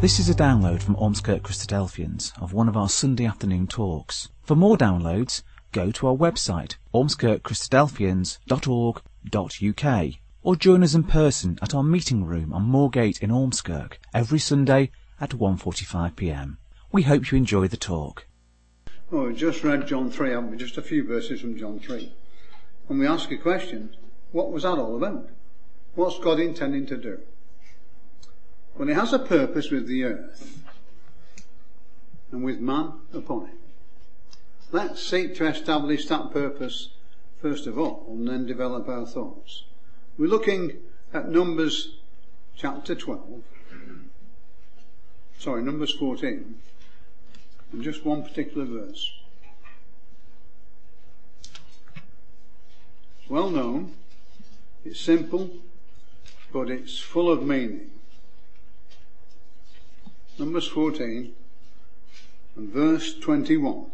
This is a download from Ormskirk Christadelphians of one of our Sunday afternoon talks. For more downloads, go to our website ormskirkchristadelphians.org.uk or join us in person at our meeting room on Moorgate in Ormskirk every Sunday at 1.45pm. We hope you enjoy the talk. Oh, we just read John 3, haven't we? Just a few verses from John 3. And we ask a question, what was that all about? What's God intending to do? Well, it has a purpose with the earth and with man upon it. Let's seek to establish that purpose first of all and then develop our thoughts. We're looking at Numbers chapter 12. Sorry, Numbers 14. And just one particular verse. Well known. It's simple, but it's full of meaning. Numbers 14 and verse 21.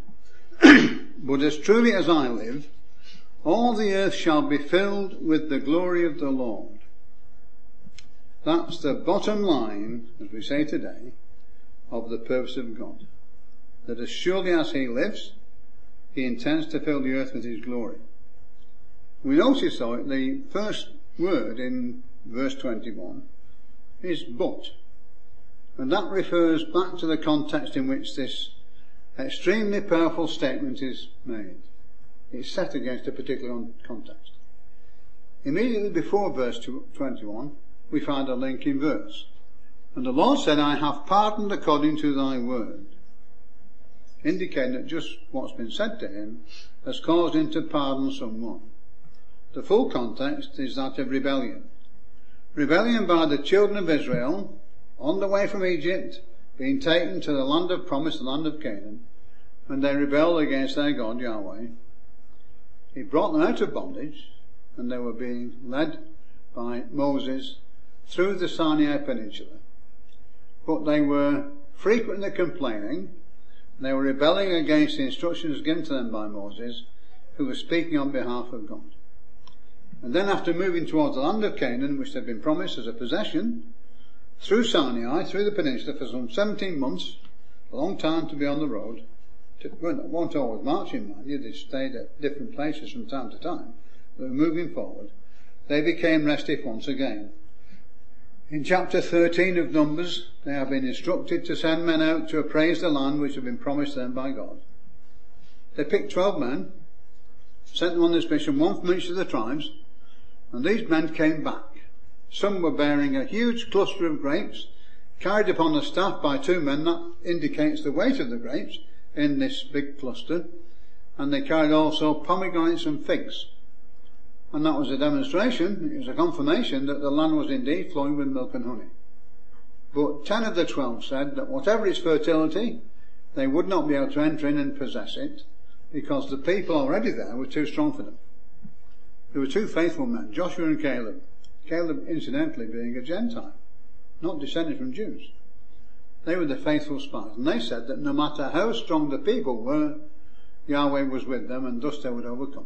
but as truly as I live, all the earth shall be filled with the glory of the Lord. That's the bottom line, as we say today, of the purpose of God. That as surely as He lives, He intends to fill the earth with His glory. We notice though, the first word in verse 21 is but. And that refers back to the context in which this extremely powerful statement is made. It's set against a particular context. Immediately before verse 21, we find a linking verse. And the Lord said, I have pardoned according to thy word. Indicating that just what's been said to him has caused him to pardon someone. The full context is that of rebellion. Rebellion by the children of Israel on the way from Egypt, being taken to the land of promise, the land of Canaan, when they rebelled against their God Yahweh. He brought them out of bondage, and they were being led by Moses through the Sinai Peninsula. But they were frequently complaining, they were rebelling against the instructions given to them by Moses, who was speaking on behalf of God. And then after moving towards the land of Canaan, which had been promised as a possession, through Sinai, through the peninsula for some 17 months, a long time to be on the road. To, well, they weren't always marching, mind you, they stayed at different places from time to time. They were moving forward. They became restive once again. In chapter 13 of Numbers, they have been instructed to send men out to appraise the land which had been promised them by God. They picked 12 men, sent them on this mission, one from each of the tribes, and these men came back. Some were bearing a huge cluster of grapes, carried upon a staff by two men. That indicates the weight of the grapes in this big cluster. And they carried also pomegranates and figs. And that was a demonstration, it was a confirmation that the land was indeed flowing with milk and honey. But ten of the twelve said that whatever its fertility, they would not be able to enter in and possess it, because the people already there were too strong for them. There were two faithful men, Joshua and Caleb. Caleb incidentally being a Gentile, not descended from Jews. They were the faithful spies, and they said that no matter how strong the people were, Yahweh was with them, and thus they would overcome.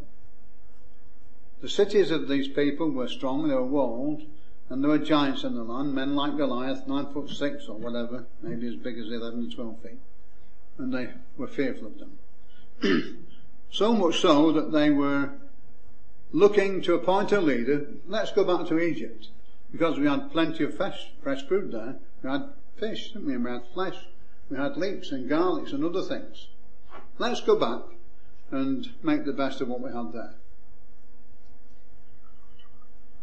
The cities of these people were strong, they were walled, and there were giants in the land, men like Goliath, nine foot six or whatever, maybe as big as eleven to twelve feet, and they were fearful of them. so much so that they were looking to appoint a leader, let's go back to Egypt. Because we had plenty of fresh, fresh food there. We had fish, didn't we? And we had flesh. We had leeks and garlics and other things. Let's go back and make the best of what we had there.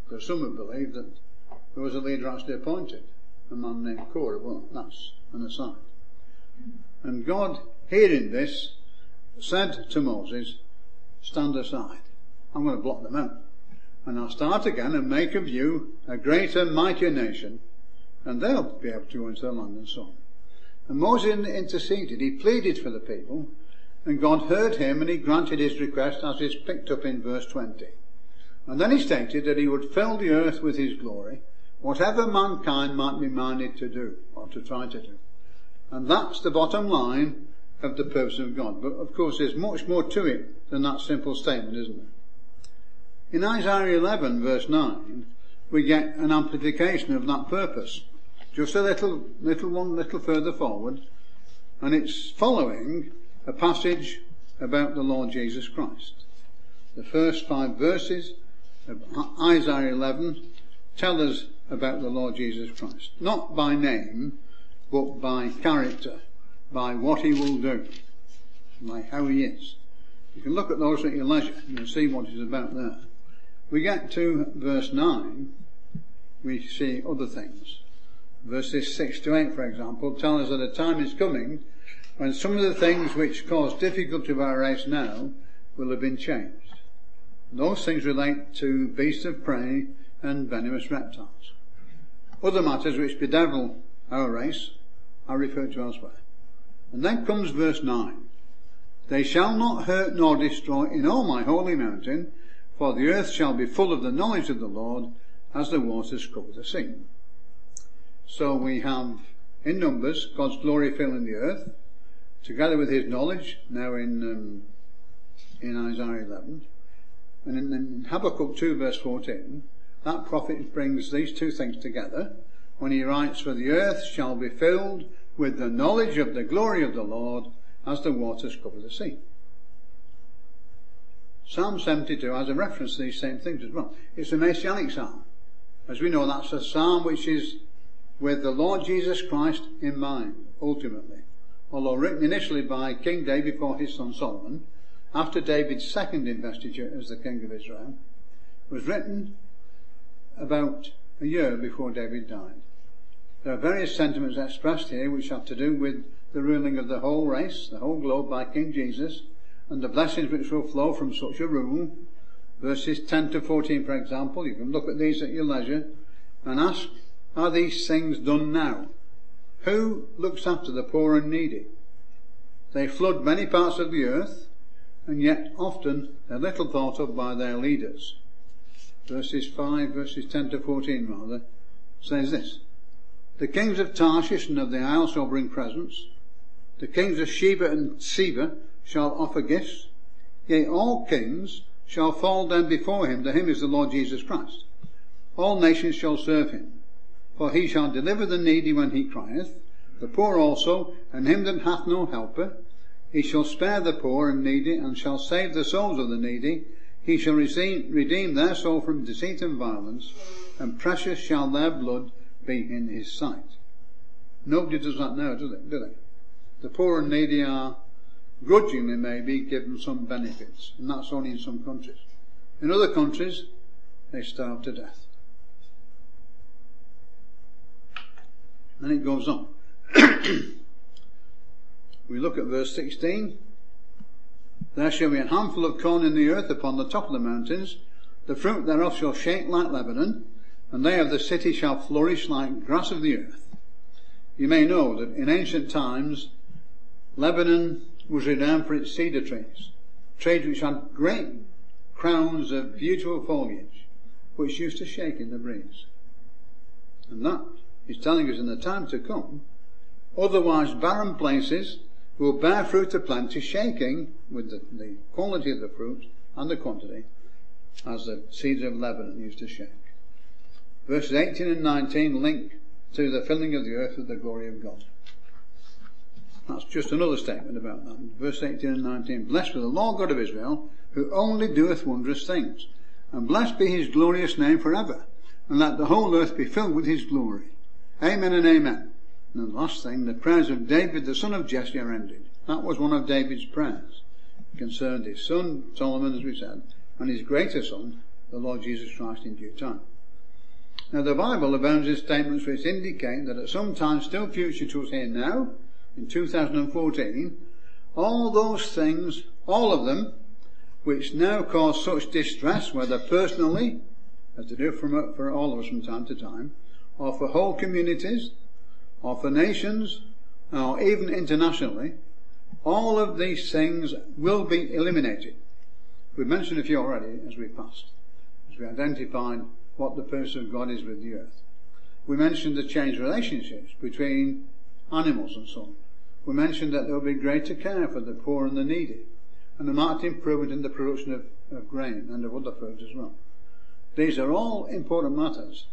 Because some have believed that there was a leader actually appointed, a man named Korah, well, that's an aside. And God, hearing this, said to Moses, stand aside. I'm going to blot them out. And I'll start again and make of you a greater, mightier nation, and they'll be able to into their land and so on. And Moses interceded. He pleaded for the people, and God heard him and he granted his request as is picked up in verse 20. And then he stated that he would fill the earth with his glory, whatever mankind might be minded to do, or to try to do. And that's the bottom line of the purpose of God. But of course there's much more to it than that simple statement, isn't there? In Isaiah 11 verse 9, we get an amplification of that purpose. just a little, little one, little further forward, and it's following a passage about the Lord Jesus Christ. The first five verses of Isaiah 11 tell us about the Lord Jesus Christ. Not by name, but by character, by what he will do, by how he is. You can look at those at your leisure and you'll see what he's about there. We get to verse 9, we see other things. Verses 6 to 8, for example, tell us that a time is coming when some of the things which cause difficulty to our race now will have been changed. Those things relate to beasts of prey and venomous reptiles. Other matters which bedevil our race are referred to elsewhere. And then comes verse 9. They shall not hurt nor destroy in all my holy mountain, for the earth shall be full of the knowledge of the Lord as the waters cover the sea. So we have in Numbers God's glory filling the earth, together with his knowledge, now in, um, in Isaiah 11. And in, in Habakkuk 2 verse 14, that prophet brings these two things together when he writes, For the earth shall be filled with the knowledge of the glory of the Lord as the waters cover the sea. Psalm 72 has a reference to these same things as well. It's a messianic psalm. As we know, that's a psalm which is with the Lord Jesus Christ in mind, ultimately. Although written initially by King David for his son Solomon, after David's second investiture as the king of Israel, was written about a year before David died. There are various sentiments expressed here which have to do with the ruling of the whole race, the whole globe by King Jesus, and the blessings which will flow from such a rule. Verses 10 to 14, for example, you can look at these at your leisure and ask, are these things done now? Who looks after the poor and needy? They flood many parts of the earth, and yet often they're little thought of by their leaders. Verses 5, verses 10 to 14 rather, says this. The kings of Tarshish and of the isle shall bring presents. The kings of Sheba and Seba shall offer gifts. Yea, all kings shall fall down before him. To him is the Lord Jesus Christ. All nations shall serve him. For he shall deliver the needy when he crieth, the poor also, and him that hath no helper. He shall spare the poor and needy, and shall save the souls of the needy. He shall redeem their soul from deceit and violence, and precious shall their blood be in his sight. Nobody does that now, do they? Do they? The poor and needy are grudgingly maybe given some benefits, and that's only in some countries. In other countries, they starve to death. Then it goes on. we look at verse 16. There shall be a handful of corn in the earth upon the top of the mountains. The fruit thereof shall shake like Lebanon, and they of the city shall flourish like grass of the earth. You may know that in ancient times, Lebanon was renowned for its cedar trees, trees which had great crowns of beautiful foliage, which used to shake in the breeze. And that is telling us in the time to come, otherwise barren places will bear fruit of plenty, shaking with the, the quality of the fruit and the quantity, as the cedar of Lebanon used to shake. Verses 18 and 19 link to the filling of the earth with the glory of God. That's just another statement about that. Verse 18 and 19. Blessed be the Lord God of Israel, who only doeth wondrous things. And blessed be his glorious name forever. And let the whole earth be filled with his glory. Amen and amen. And the last thing, the prayers of David, the son of Jesse, are ended. That was one of David's prayers. It concerned his son, Solomon, as we said, and his greater son, the Lord Jesus Christ in due time. Now the Bible abounds in statements which indicate that at some time still future to us here now, in 2014, all those things, all of them, which now cause such distress, whether personally, as they do for, for all of us from time to time, or for whole communities, or for nations, or even internationally, all of these things will be eliminated. We mentioned a few already as we passed, as we identified what the purpose of God is with the earth. We mentioned the changed relationships between animals and so on. We mentioned that there will be greater care for the poor and the needy, and a marked improvement in the production of, of grain and of other foods as well. These are all important matters,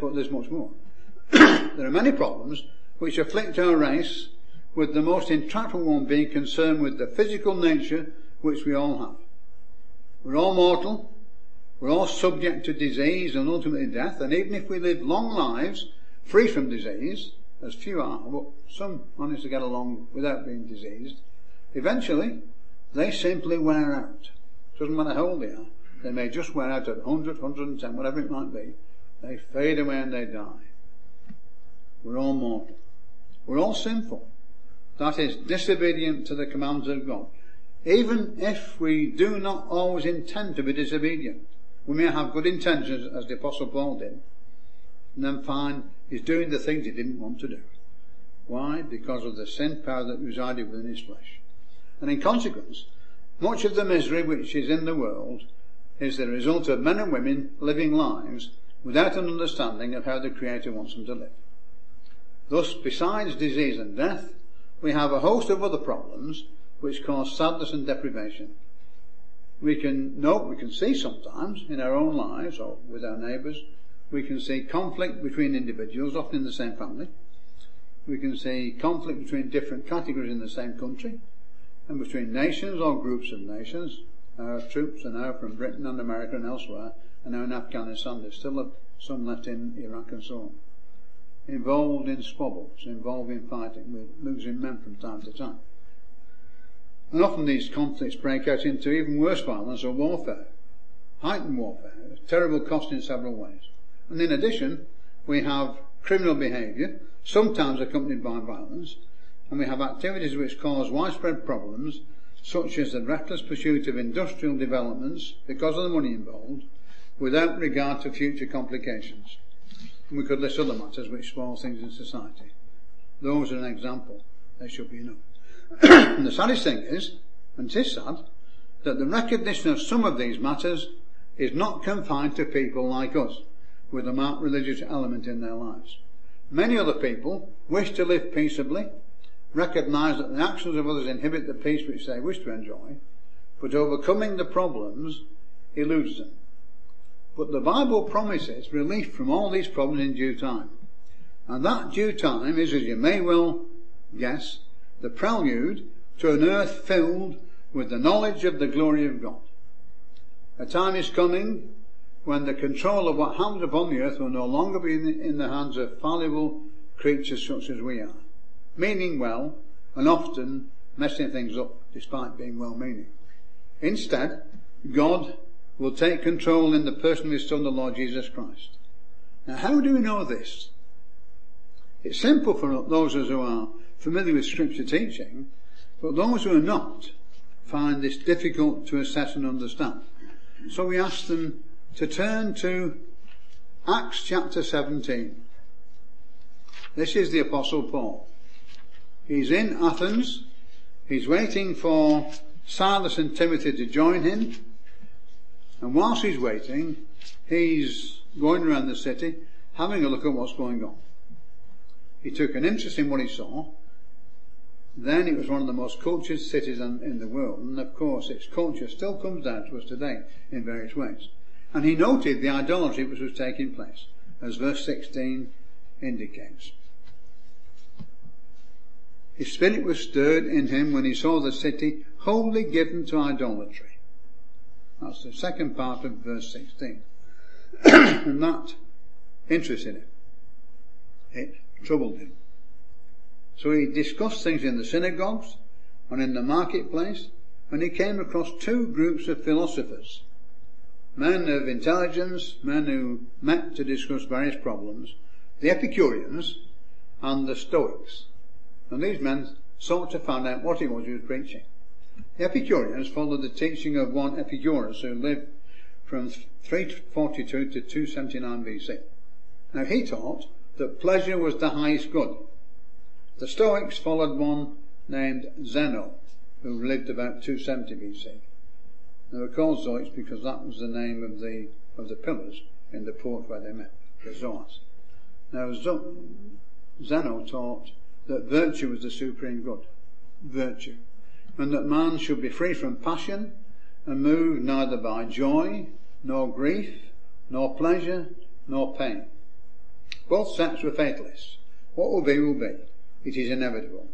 but there's much more. there are many problems which afflict our race, with the most intractable one being concerned with the physical nature which we all have. We're all mortal, we're all subject to disease and ultimately death, and even if we live long lives free from disease, as few are, but some manage to get along without being diseased, eventually they simply wear out. Doesn't matter how old they are. They may just wear out at 100, 110, whatever it might be. They fade away and they die. We're all mortal. We're all sinful. That is disobedient to the commands of God. Even if we do not always intend to be disobedient. We may have good intentions as the apostle Paul did. And then find he's doing the things he didn't want to do. Why? Because of the sin power that resided within his flesh. And in consequence, much of the misery which is in the world is the result of men and women living lives without an understanding of how the Creator wants them to live. Thus, besides disease and death, we have a host of other problems which cause sadness and deprivation. We can note, we can see sometimes in our own lives or with our neighbours, we can see conflict between individuals, often in the same family. We can see conflict between different categories in the same country and between nations or groups of nations. Our troops are now from Britain and America and elsewhere, and now in Afghanistan. There's still some left in Iraq and so on. Involved in squabbles, involved in fighting, with losing men from time to time. And often these conflicts break out into even worse violence or warfare, heightened warfare, terrible cost in several ways. And in addition, we have criminal behaviour, sometimes accompanied by violence, and we have activities which cause widespread problems, such as the reckless pursuit of industrial developments because of the money involved, without regard to future complications. And we could list other matters which spoil things in society. Those are an example. They should be enough. and the saddest thing is, and it is sad, that the recognition of some of these matters is not confined to people like us, with a marked religious element in their lives. Many other people wish to live peaceably, recognize that the actions of others inhibit the peace which they wish to enjoy, but overcoming the problems eludes them. But the Bible promises relief from all these problems in due time. And that due time is, as you may well guess, the prelude to an earth filled with the knowledge of the glory of God. A time is coming when the control of what happens upon the earth will no longer be in the hands of fallible creatures such as we are meaning well and often messing things up despite being well meaning. Instead, God will take control in the person of his son, the Lord Jesus Christ. Now how do we know this? It's simple for those who are familiar with scripture teaching, but those who are not find this difficult to assess and understand. So we ask them to turn to Acts chapter 17. This is the apostle Paul. He's in Athens. He's waiting for Silas and Timothy to join him. And whilst he's waiting, he's going around the city, having a look at what's going on. He took an interest in what he saw. Then it was one of the most cultured cities in, in the world. And of course, its culture still comes down to us today in various ways. And he noted the idolatry which was taking place, as verse 16 indicates. His spirit was stirred in him when he saw the city wholly given to idolatry. That's the second part of verse 16. and that interested him. It troubled him. So he discussed things in the synagogues and in the marketplace and he came across two groups of philosophers. Men of intelligence, men who met to discuss various problems, the Epicureans and the Stoics. And these men sought to find out what it was he was preaching. The Epicureans followed the teaching of one Epicurus who lived from 342 to 279 BC. Now he taught that pleasure was the highest good. The Stoics followed one named Zeno, who lived about 270 BC. They were called Stoics because that was the name of the of the pillars in the port where they met, the Zoas. Now Zeno taught that virtue was the supreme good. Virtue. And that man should be free from passion and moved neither by joy, nor grief, nor pleasure, nor pain. Both sects were fatalists. What will be, will be. It is inevitable.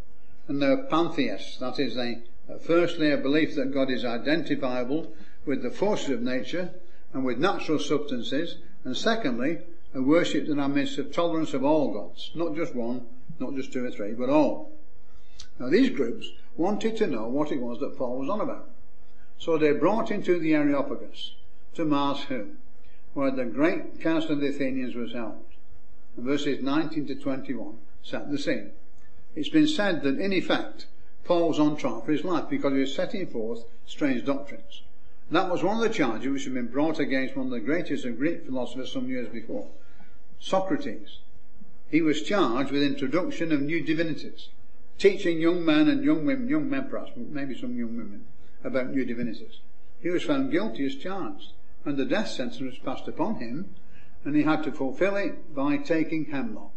And they were pantheists, that is, they, firstly, a belief that God is identifiable with the forces of nature and with natural substances, and secondly, a worship that admits of tolerance of all gods, not just one, not just two or three, but all. Now these groups wanted to know what it was that Paul was on about. So they brought him to the Areopagus, to Mars Hill, where the great council of the Athenians was held. And verses 19 to 21 set the scene. It's been said that in effect, Paul was on trial for his life because he was setting forth strange doctrines. That was one of the charges which had been brought against one of the greatest of Greek philosophers some years before, Socrates. He was charged with introduction of new divinities, teaching young men and young women, young men perhaps, maybe some young women, about new divinities. He was found guilty as charged, and the death sentence was passed upon him, and he had to fulfill it by taking hemlock.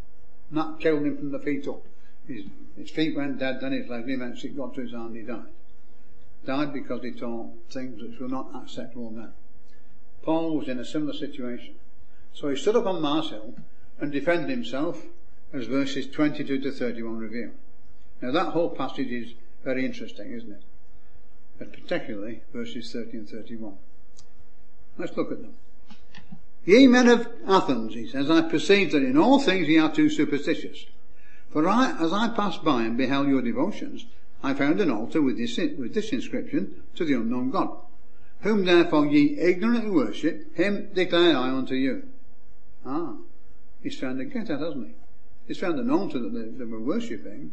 And that killed him from the feet up. His, his feet went dead, then his legs, eventually got to his hand, he died. Died because he taught things which were not acceptable then. Paul was in a similar situation. So he stood up on Mars Hill and defended himself as verses 22 to 31 reveal. Now that whole passage is very interesting, isn't it? And particularly verses 30 and 31. Let's look at them. Ye men of Athens, he says, I perceive that in all things ye are too superstitious. For I, as I passed by and beheld your devotions, I found an altar with this, with this inscription to the unknown God. Whom therefore ye ignorantly worship, him declare I unto you. Ah, he's found a get at, hasn't he? He's found an altar that they, they were worshipping,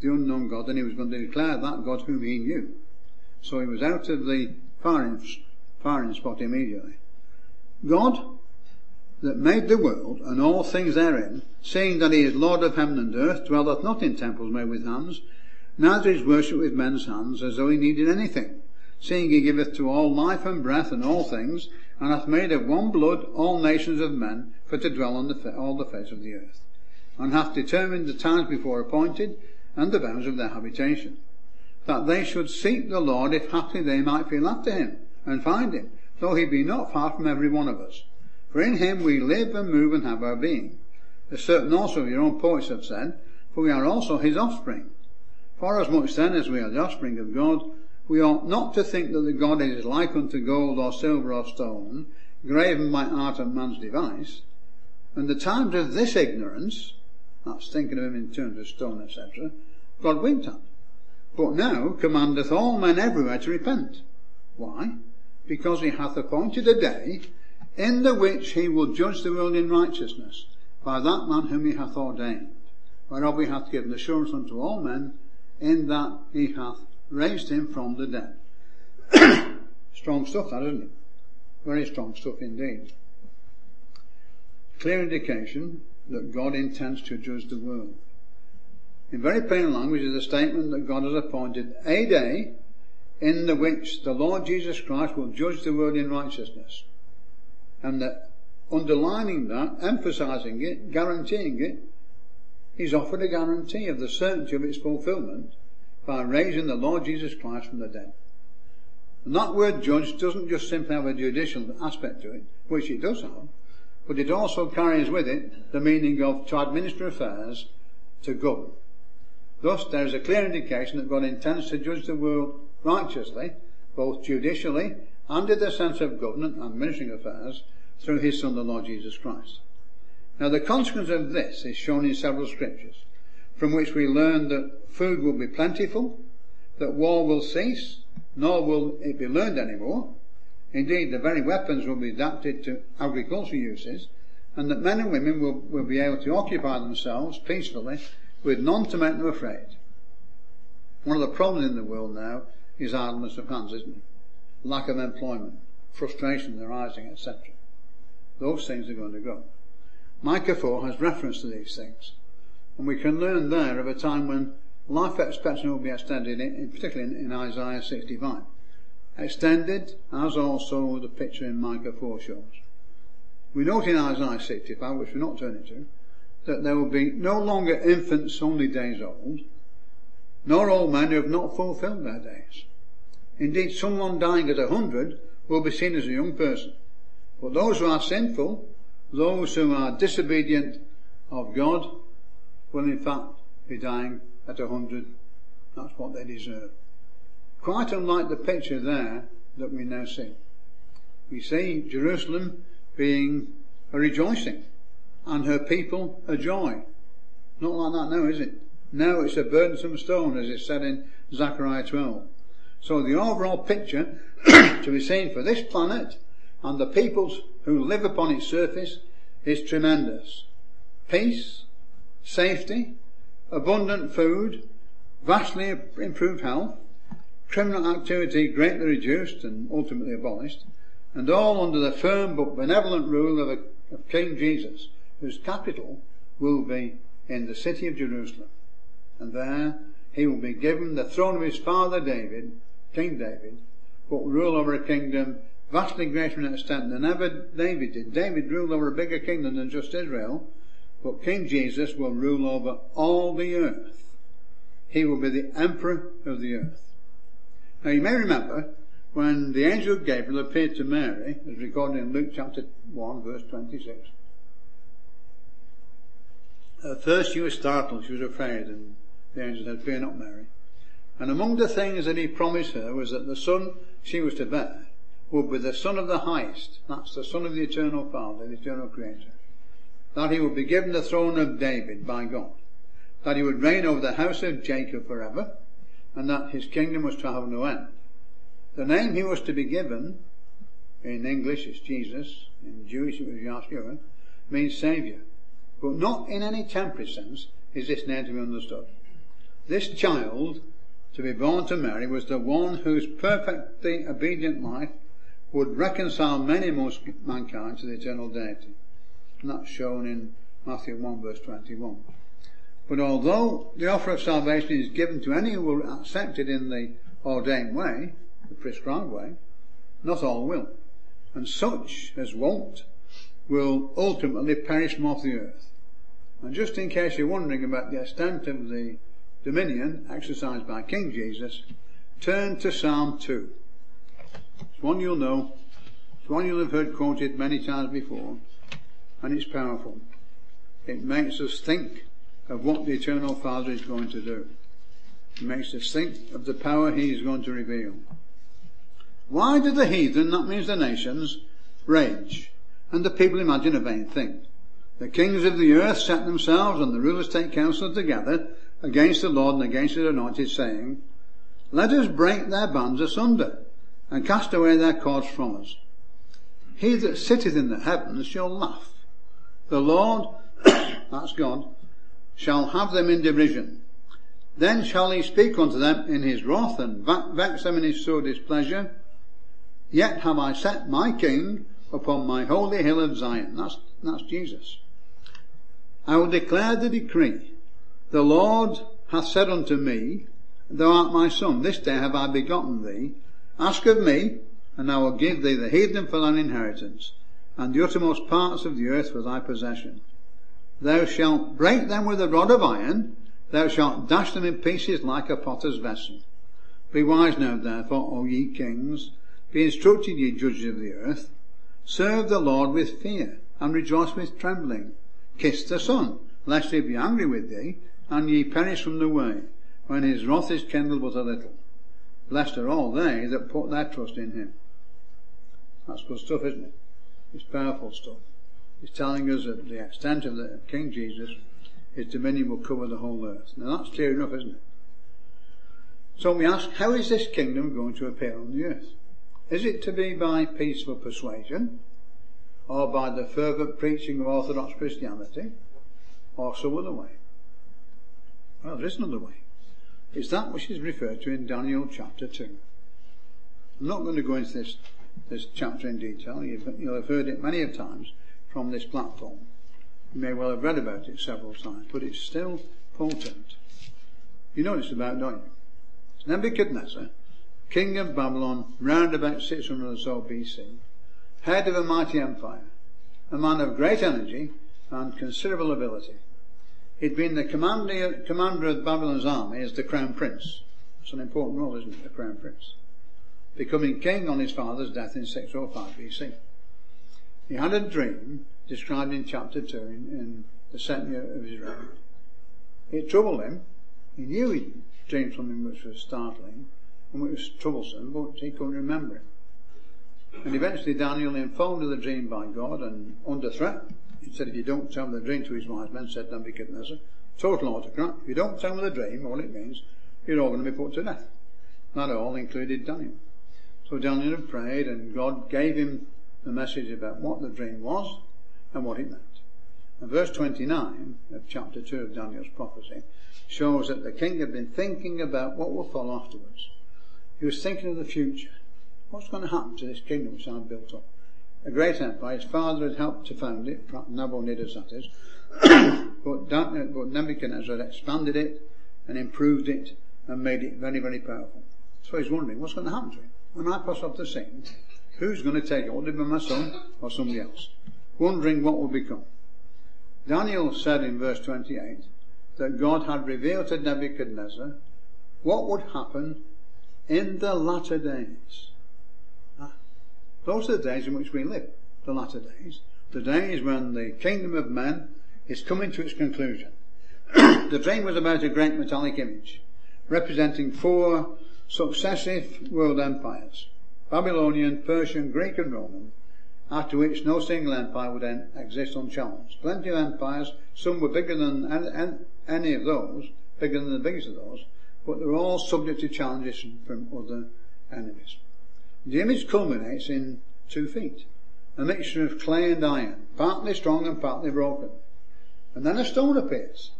the unknown God, and he was going to declare that God whom he knew. So he was out of the firing, firing spot immediately. God that made the world and all things therein, seeing that he is Lord of heaven and earth, dwelleth not in temples made with hands, neither is worshipped with men's hands as though he needed anything, seeing he giveth to all life and breath and all things, and hath made of one blood all nations of men for to dwell on the, all the face of the earth, and hath determined the times before appointed and the bounds of their habitation, that they should seek the Lord if haply they might feel after him and find him, though he be not far from every one of us. For in him we live and move and have our being. As certain also of your own poets have said, for we are also his offspring. For as much then as we are the offspring of God, we ought not to think that the God is like unto gold or silver or stone, graven by art and man's device. And the times of this ignorance, that's thinking of him in terms of stone, etc., God winked at. But now commandeth all men everywhere to repent. Why? Because he hath appointed a day in the which he will judge the world in righteousness by that man whom he hath ordained, whereof he hath given assurance unto all men, in that he hath raised him from the dead. strong stuff that, isn't it? Very strong stuff indeed. Clear indication that God intends to judge the world. In very plain language is a statement that God has appointed a day in the which the Lord Jesus Christ will judge the world in righteousness. And that underlining that, emphasizing it, guaranteeing it, he's offered a guarantee of the certainty of its fulfillment by raising the Lord Jesus Christ from the dead. And that word judge doesn't just simply have a judicial aspect to it, which it does have, but it also carries with it the meaning of to administer affairs, to govern. Thus, there is a clear indication that God intends to judge the world righteously, both judicially in the sense of government and administering affairs, through his Son, the Lord Jesus Christ. Now, the consequence of this is shown in several scriptures from which we learn that food will be plentiful, that war will cease, nor will it be learned anymore. Indeed, the very weapons will be adapted to agricultural uses, and that men and women will, will be able to occupy themselves peacefully with none to make them afraid. One of the problems in the world now is idleness of hands, isn't it? Lack of employment, frustration arising, etc. Those things are going to go. Micah 4 has reference to these things. And we can learn there of a time when life expectancy will be extended, in, particularly in, in Isaiah 65. Extended, as also the picture in Micah 4 shows. We note in Isaiah 65, which we're not turning to, that there will be no longer infants only days old, nor old men who have not fulfilled their days. Indeed, someone dying at a hundred will be seen as a young person. But those who are sinful, those who are disobedient of God will in fact be dying at a hundred. That's what they deserve. Quite unlike the picture there that we now see. We see Jerusalem being a rejoicing and her people a joy. Not like that now, is it? Now it's a burdensome stone, as it's said in Zechariah 12. So the overall picture to be seen for this planet and the peoples who live upon its surface is tremendous. Peace, safety, abundant food, vastly improved health, criminal activity greatly reduced and ultimately abolished, and all under the firm but benevolent rule of, a, of King Jesus, whose capital will be in the city of Jerusalem. And there he will be given the throne of his father David, King David, but rule over a kingdom vastly greater in extent than ever David did. David ruled over a bigger kingdom than just Israel, but King Jesus will rule over all the earth. He will be the emperor of the earth. Now you may remember when the angel Gabriel appeared to Mary, as recorded in Luke chapter 1 verse 26. At first she was startled, she was afraid, and the angel said, fear not Mary. And among the things that he promised her was that the son she was to bear would be the son of the highest. That's the son of the eternal Father, the eternal Creator. That he would be given the throne of David by God. That he would reign over the house of Jacob forever. And that his kingdom was to have no end. The name he was to be given, in English it's Jesus, in Jewish it was Yahshua, means Saviour. But not in any temporary sense is this name to be understood. This child to be born to Mary was the one whose perfectly obedient life would reconcile many most mankind to the eternal deity. That's shown in Matthew 1 verse 21. But although the offer of salvation is given to any who will accept it in the ordained way, the prescribed way, not all will. And such as won't will ultimately perish from off the earth. And just in case you're wondering about the extent of the dominion exercised by King Jesus, turn to Psalm 2. It's one you'll know. It's one you'll have heard quoted many times before. And it's powerful. It makes us think of what the Eternal Father is going to do. It makes us think of the power He is going to reveal. Why do the heathen, that means the nations, rage? And the people imagine a vain thing. The kings of the earth set themselves and the rulers take counsel together against the Lord and against his anointed, saying, Let us break their bands asunder, and cast away their cords from us. He that sitteth in the heavens shall laugh. The Lord, that's God, shall have them in derision. Then shall he speak unto them in his wrath, and vex them in his sore displeasure. Yet have I set my king upon my holy hill of Zion. That's, that's Jesus. I will declare the decree. The Lord hath said unto me, Thou art my son, this day have I begotten thee. Ask of me, and I will give thee the heathen for thine inheritance, and the uttermost parts of the earth for thy possession. Thou shalt break them with a rod of iron, thou shalt dash them in pieces like a potter's vessel. Be wise now therefore, O ye kings, be instructed ye judges of the earth, serve the Lord with fear, and rejoice with trembling. Kiss the Son, lest he be angry with thee, and ye perish from the way, when his wrath is kindled but a little. Blessed are all they that put their trust in him. That's good stuff, isn't it? It's powerful stuff. It's telling us that the extent of the King Jesus, his dominion will cover the whole earth. Now that's clear enough, isn't it? So we ask, how is this kingdom going to appear on the earth? Is it to be by peaceful persuasion, or by the fervent preaching of Orthodox Christianity, or some other way? Well, there is another way. It's that which is referred to in Daniel chapter 2. I'm not going to go into this, this chapter in detail. You've, you'll have heard it many of times from this platform. You may well have read about it several times, but it's still potent. You know what it's about, don't you? It's Nebuchadnezzar, king of Babylon, round about 600 or so BC, head of a mighty empire, a man of great energy and considerable ability. He'd been the commander, commander of Babylon's army as the crown prince. It's an important role, isn't it? The crown prince. Becoming king on his father's death in 605 BC. He had a dream described in chapter 2 in, in the second year of his reign. It troubled him. He knew he'd dreamed something which was startling and which was troublesome, but he couldn't remember it. And eventually Daniel, informed of the dream by God and under threat, he said, if you don't tell me the dream to his wise men, said Nebuchadnezzar, total autocrat, if you don't tell me the dream, all it means, you're all going to be put to death. That all included Daniel. So Daniel had prayed and God gave him the message about what the dream was and what it meant. And verse 29 of chapter 2 of Daniel's prophecy shows that the king had been thinking about what will follow afterwards. He was thinking of the future. What's going to happen to this kingdom which I've built up? A great empire. His father had helped to found it, Nabonidus that is. but, but Nebuchadnezzar had expanded it and improved it and made it very, very powerful. So he's wondering what's going to happen to him. When I pass off the scene, who's going to take it? Will it be my son or somebody else? Wondering what will become. Daniel said in verse 28 that God had revealed to Nebuchadnezzar what would happen in the latter days. Those are the days in which we live, the latter days. The days when the kingdom of man is coming to its conclusion. the dream was about a great metallic image representing four successive world empires. Babylonian, Persian, Greek and Roman after which no single empire would exist unchallenged. Plenty of empires, some were bigger than any of those, bigger than the biggest of those, but they're all subject to challenges from other enemies. The image culminates in two feet, a mixture of clay and iron, partly strong and partly broken. And then a stone appears.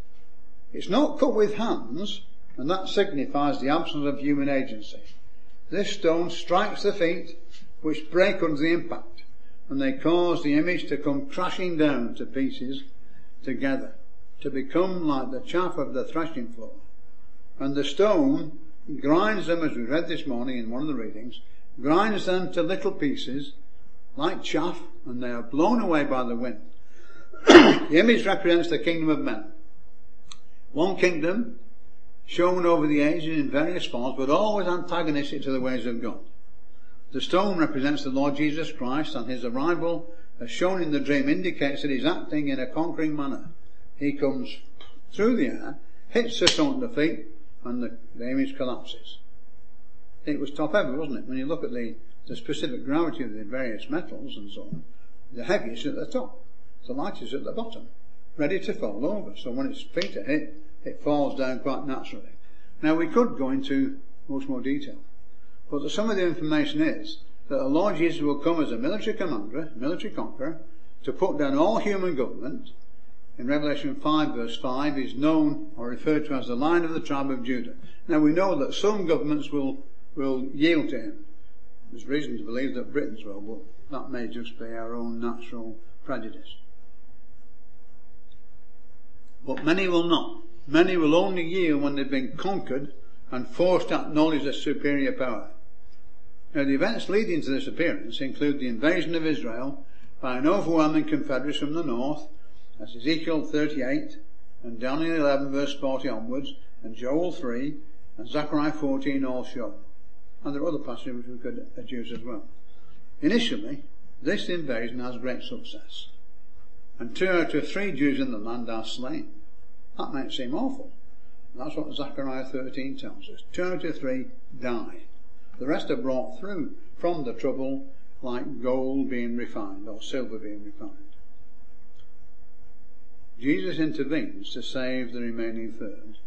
It's not cut with hands, and that signifies the absence of human agency. This stone strikes the feet, which break under the impact and they cause the image to come crashing down to pieces together, to become like the chaff of the threshing floor. And the stone grinds them, as we read this morning in one of the readings, grinds them to little pieces, like chaff, and they are blown away by the wind. the image represents the kingdom of men. One kingdom, shown over the ages in various forms, but always antagonistic to the ways of God. The stone represents the Lord Jesus Christ and his arrival, as shown in the dream, indicates that he's acting in a conquering manner. He comes through the air, hits the stone at the feet, and the, the image collapses. It was top heavy, wasn't it? When you look at the, the specific gravity of the various metals and so on, the heaviest at the top, the lightest at the bottom, ready to fall over. So when its feet are hit, it falls down quite naturally. Now we could go into much more detail. But the some of the information is that the Lord Jesus will come as a military commander, military conqueror, to put down all human government. In Revelation 5 verse 5 is known or referred to as the Lion of the tribe of Judah. Now we know that some governments will, will yield to him. There's reason to believe that Britain's will, but that may just be our own natural prejudice. But many will not. Many will only yield when they've been conquered and forced to acknowledge their superior power. Now, the events leading to this appearance include the invasion of Israel by an overwhelming confederacy from the north, as Ezekiel 38, and Daniel 11 verse 40 onwards, and Joel 3, and Zechariah 14 all shown. And there are other passages which we could adduce as well. Initially, this invasion has great success. And two out of three Jews in the land are slain. That might seem awful. That's what Zechariah 13 tells us. Two out of three die. The rest are brought through from the trouble like gold being refined or silver being refined. Jesus intervenes to save the remaining third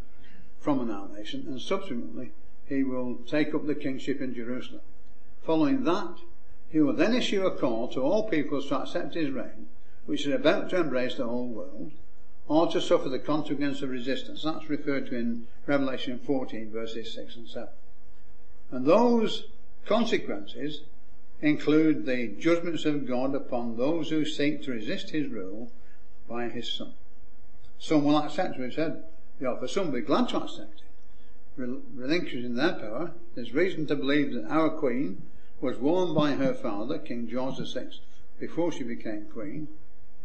from annihilation and subsequently he will take up the kingship in Jerusalem. Following that, he will then issue a call to all peoples to accept his reign, which is about to embrace the whole world, or to suffer the consequence of resistance. That's referred to in Revelation 14 verses 6 and 7. And those consequences include the judgments of God upon those who seek to resist his rule by his son. Some will accept, we said, the offer. Some will be glad to accept it. Relinquishing their power, there's reason to believe that our queen was warned by her father, King George VI, before she became queen.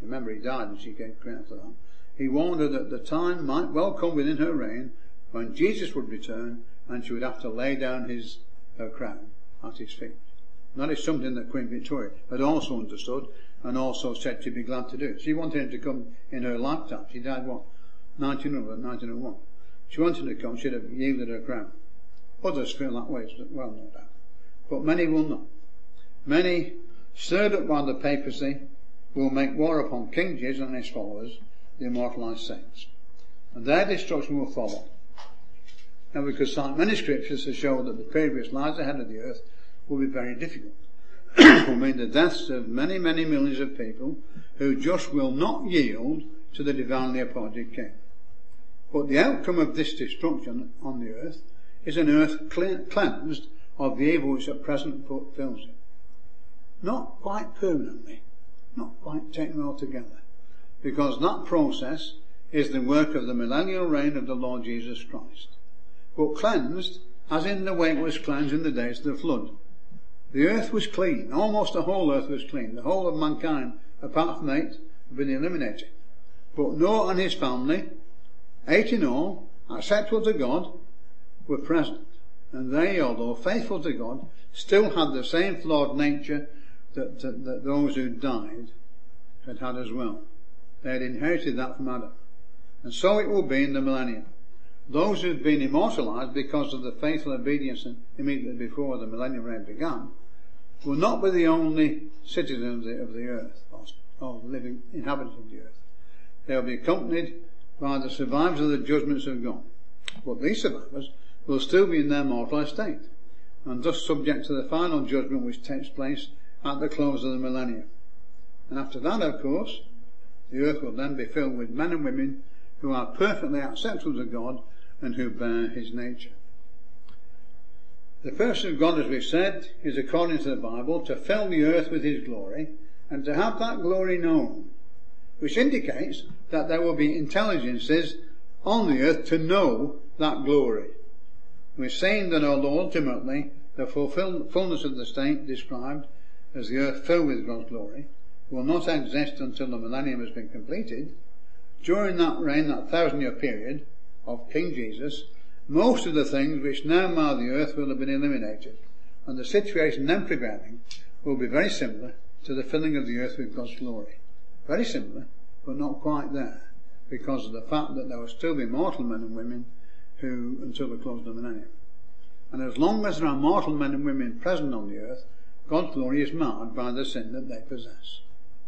Remember, he died and she became queen after that. He warned her that the time might well come within her reign when Jesus would return and she would have to lay down his her crown at his feet. That is something that Queen Victoria had also understood and also said she'd be glad to do. She wanted him to come in her lifetime. She died, what, 1900, 1901. She wanted to come, she'd have yielded her crown. Others feel that way well, no doubt. But many will not. Many, stirred up by the papacy, will make war upon King Jesus and his followers, the immortalized saints. And their destruction will follow. Now we could cite many scriptures to show that the period which lies ahead of the earth will be very difficult. will mean the deaths of many, many millions of people who just will not yield to the divinely appointed king. But the outcome of this destruction on the earth is an earth cleansed of the evil which at present fills it. Not quite permanently, not quite taken altogether, because that process is the work of the millennial reign of the Lord Jesus Christ. But cleansed as in the way it was cleansed in the days of the flood. The earth was clean. Almost the whole earth was clean. The whole of mankind, apart from eight, had been eliminated. But Noah and his family, eight in all, acceptable to God, were present. And they, although faithful to God, still had the same flawed nature that, that, that those who died had had as well. They had inherited that from Adam. And so it will be in the millennium. Those who've been immortalized because of the faithful obedience immediately before the millennium reign began will not be the only citizens of the, earth, or, or living inhabitants of the earth. They'll be accompanied by the survivors of the judgments of God. But these survivors will still be in their mortal estate, and thus subject to the final judgment which takes place at the close of the millennium. And after that, of course, the earth will then be filled with men and women who are perfectly acceptable to God and who bear his nature. The purpose of God, as we've said, is according to the Bible to fill the earth with His glory and to have that glory known, which indicates that there will be intelligences on the earth to know that glory. We're saying that although ultimately the fullness of the state described as the earth filled with God's glory will not exist until the millennium has been completed, during that reign, that thousand year period of King Jesus, most of the things which now mar the earth will have been eliminated, and the situation then prevailing will be very similar to the filling of the earth with God's glory. Very similar, but not quite there, because of the fact that there will still be mortal men and women who, until the close of the millennium. And as long as there are mortal men and women present on the earth, God's glory is marred by the sin that they possess.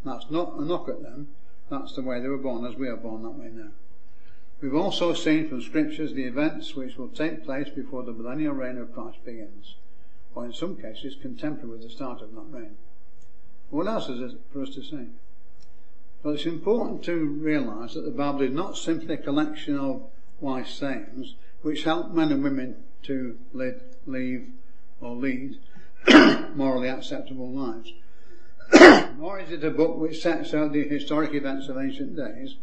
That's not a knock at them, that's the way they were born, as we are born that way now. We've also seen from scriptures the events which will take place before the millennial reign of Christ begins, or in some cases contemporary with the start of that reign. What else is it for us to say? Well, it's important to realise that the Bible is not simply a collection of wise sayings which help men and women to lead, leave or lead morally acceptable lives. Nor is it a book which sets out the historic events of ancient days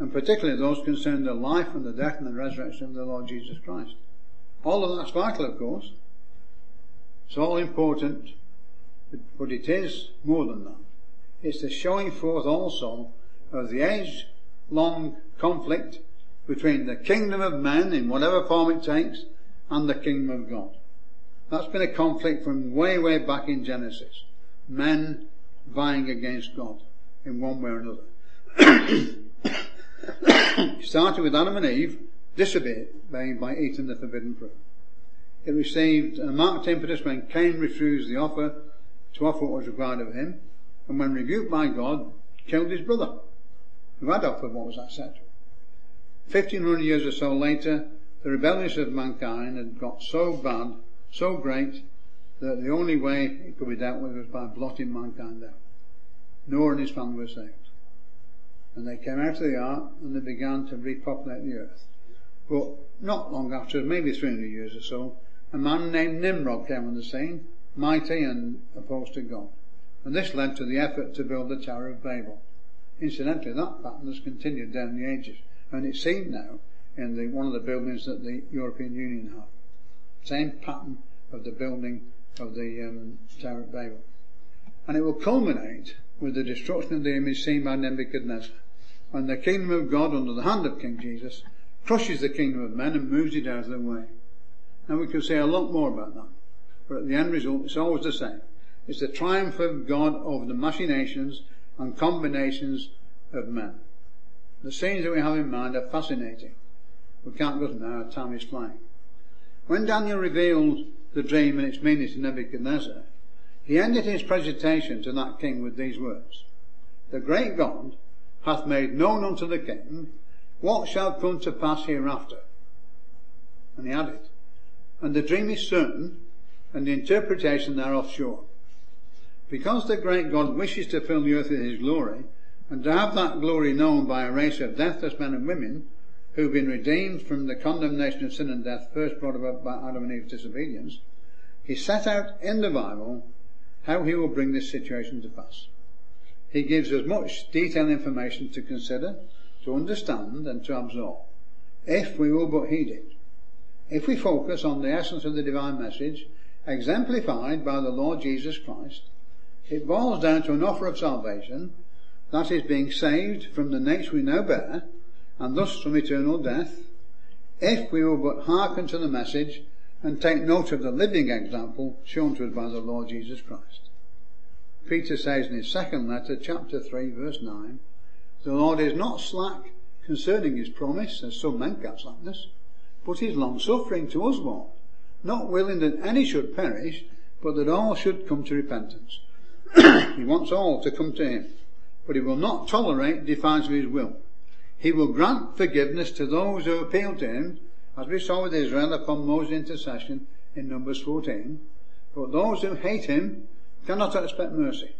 and particularly those concerning the life and the death and the resurrection of the Lord Jesus Christ. All of that's vital, of course. It's all important, but it is more than that. It's the showing forth also of the age-long conflict between the kingdom of man in whatever form it takes, and the kingdom of God. That's been a conflict from way, way back in Genesis. Men vying against God in one way or another. started with Adam and Eve disobeying by eating the forbidden fruit. It received a marked impetus when Cain refused the offer to offer what was required of him, and when rebuked by God, killed his brother, who had offered what was acceptable. Fifteen hundred years or so later, the rebellion of mankind had got so bad, so great, that the only way it could be dealt with was by blotting mankind out. Noah and his family were saved. And they came out of the ark and they began to repopulate the earth. But not long after, maybe 300 years or so, a man named Nimrod came on the scene, mighty and opposed to God. And this led to the effort to build the Tower of Babel. Incidentally, that pattern has continued down the ages, and it's seen now in the, one of the buildings that the European Union have. Same pattern of the building of the um, Tower of Babel. And it will culminate with the destruction of the image seen by Nebuchadnezzar and the kingdom of God under the hand of King Jesus crushes the kingdom of men and moves it out of the way. Now we could say a lot more about that, but at the end result it's always the same. It's the triumph of God over the machinations and combinations of men. The scenes that we have in mind are fascinating. We can't go to now, our time is flying. When Daniel revealed the dream and its meaning to Nebuchadnezzar, he ended his presentation to that king with these words. The great God hath made known unto the king what shall come to pass hereafter. And he added, and the dream is certain, and the interpretation thereof sure. Because the great God wishes to fill the earth with his glory, and to have that glory known by a race of deathless men and women, who've been redeemed from the condemnation of sin and death first brought about by Adam and Eve's disobedience, he set out in the Bible how he will bring this situation to pass. He gives us much detailed information to consider, to understand, and to absorb, if we will but heed it. If we focus on the essence of the divine message, exemplified by the Lord Jesus Christ, it boils down to an offer of salvation, that is being saved from the nature we now bear, and thus from eternal death, if we will but hearken to the message and take note of the living example shown to us by the Lord Jesus Christ. Peter says in his second letter, chapter 3, verse 9, the Lord is not slack concerning his promise, as some men catch slackness, but is long suffering to us all, not willing that any should perish, but that all should come to repentance. He wants all to come to him, but he will not tolerate defiance of his will. He will grant forgiveness to those who appeal to him, as we saw with Israel upon Moses' intercession in Numbers 14. But those who hate him cannot expect mercy.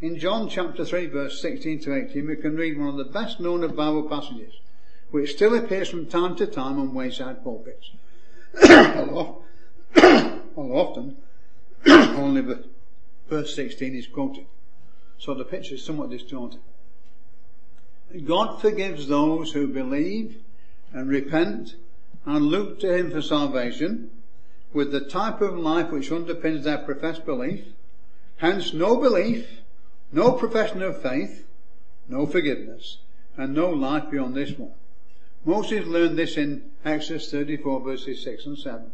In John chapter 3 verse 16 to 18 we can read one of the best known of Bible passages, which still appears from time to time on wayside pulpits. although, often only verse 16 is quoted. So the picture is somewhat distorted. God forgives those who believe and repent and look to Him for salvation with the type of life which underpins their professed belief. Hence no belief, no profession of faith, no forgiveness, and no life beyond this one. Moses learned this in Exodus 34 verses 6 and 7.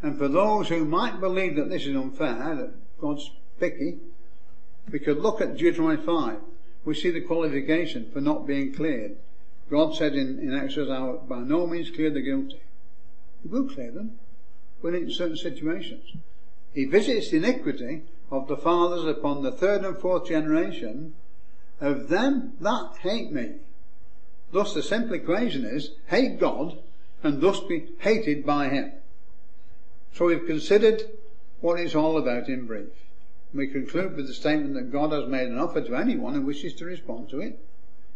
And for those who might believe that this is unfair, that God's picky, we could look at Deuteronomy 5 we see the qualification for not being cleared. God said in, in Exodus, I will by no means clear the guilty. He will clear them, when in certain situations. He visits the iniquity of the fathers upon the third and fourth generation of them that hate me. Thus the simple equation is hate God and thus be hated by Him. So we've considered what it's all about in brief. We conclude with the statement that God has made an offer to anyone who wishes to respond to it.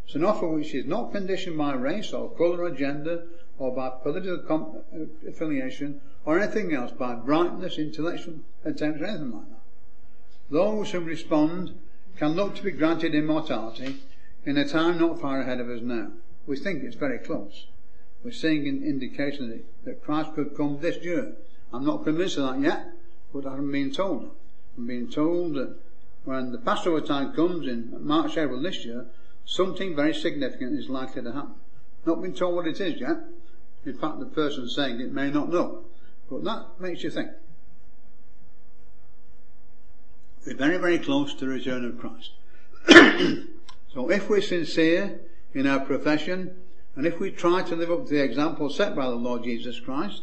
It's an offer which is not conditioned by race or colour or gender or by political affiliation or anything else, by brightness, intellectual attempts or anything like that. Those who respond can look to be granted immortality in a time not far ahead of us now. We think it's very close. We're seeing an indication that Christ could come this year. I'm not convinced of that yet, but I haven't been told I'm being told that when the Passover time comes in March, April this year, something very significant is likely to happen. Not been told what it is yet. In fact, the person saying it may not know. But that makes you think. We're very, very close to the return of Christ. so if we're sincere in our profession, and if we try to live up to the example set by the Lord Jesus Christ,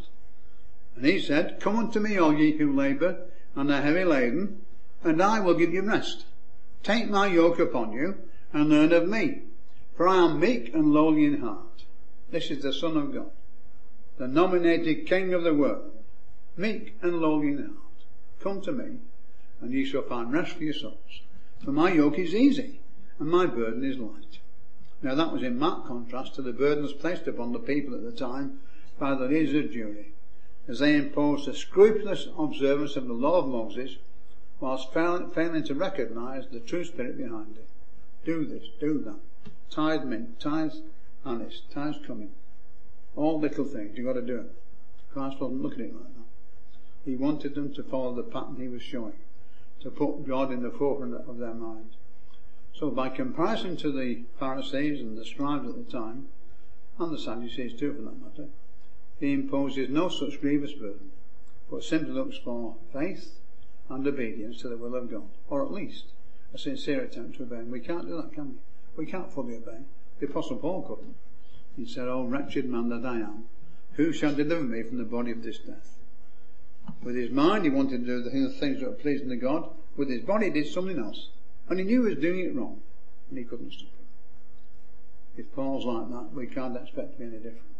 and he said, Come unto me, all ye who labour and are heavy laden, and I will give you rest. Take my yoke upon you, and learn of me, for I am meek and lowly in heart. This is the Son of God, the nominated King of the world, meek and lowly in heart. Come to me, and ye shall find rest for your souls. For my yoke is easy, and my burden is light. Now that was in marked contrast to the burdens placed upon the people at the time by the leaders of as they imposed a scrupulous observance of the law of Moses whilst failing to recognize the true spirit behind it. Do this, do that. Tithe mint, tithe anise, tithe cummin. All little things, you've got to do it. Christ wasn't looking at it like that. He wanted them to follow the pattern he was showing, to put God in the forefront of their minds. So by comparison to the Pharisees and the scribes at the time, and the Sadducees too for that matter, he imposes no such grievous burden, but simply looks for faith and obedience to the will of God, or at least a sincere attempt to obey. And we can't do that, can we? We can't fully obey. The Apostle Paul couldn't. He said, Oh, wretched man that I am, who shall deliver me from the body of this death? With his mind, he wanted to do the things that were pleasing to God. With his body, he did something else. And he knew he was doing it wrong, and he couldn't stop it. If Paul's like that, we can't expect to be any different.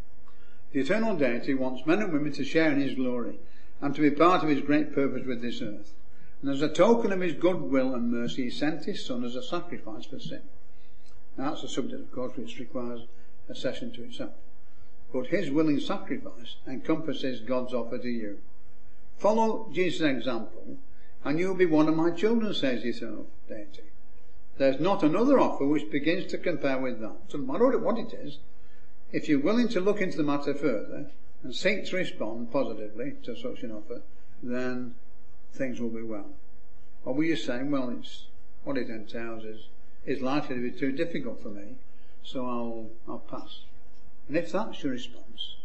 The eternal deity wants men and women to share in his glory and to be part of his great purpose with this earth. And as a token of his goodwill and mercy, he sent his son as a sacrifice for sin. Now that's a subject, of course, which requires a session to itself. But his willing sacrifice encompasses God's offer to you. Follow Jesus' example, and you'll be one of my children, says the eternal deity. There's not another offer which begins to compare with that. So no matter what it is, if you're willing to look into the matter further and seek to respond positively to such an offer, then things will be well. Or were you saying, well, it's what it entails is is likely to be too difficult for me, so I'll I'll pass. And if that's your response,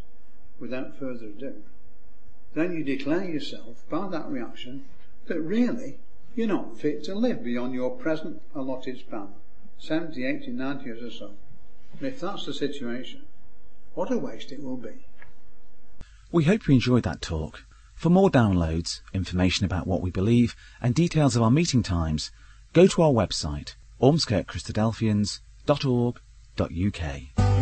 without further ado, then you declare yourself by that reaction that really you're not fit to live beyond your present allotted span, 70, 80, 90 years or so. And if that's the situation, what a waste it will be. We hope you enjoyed that talk. For more downloads, information about what we believe, and details of our meeting times, go to our website, ormskirkchristadelphians.org.uk.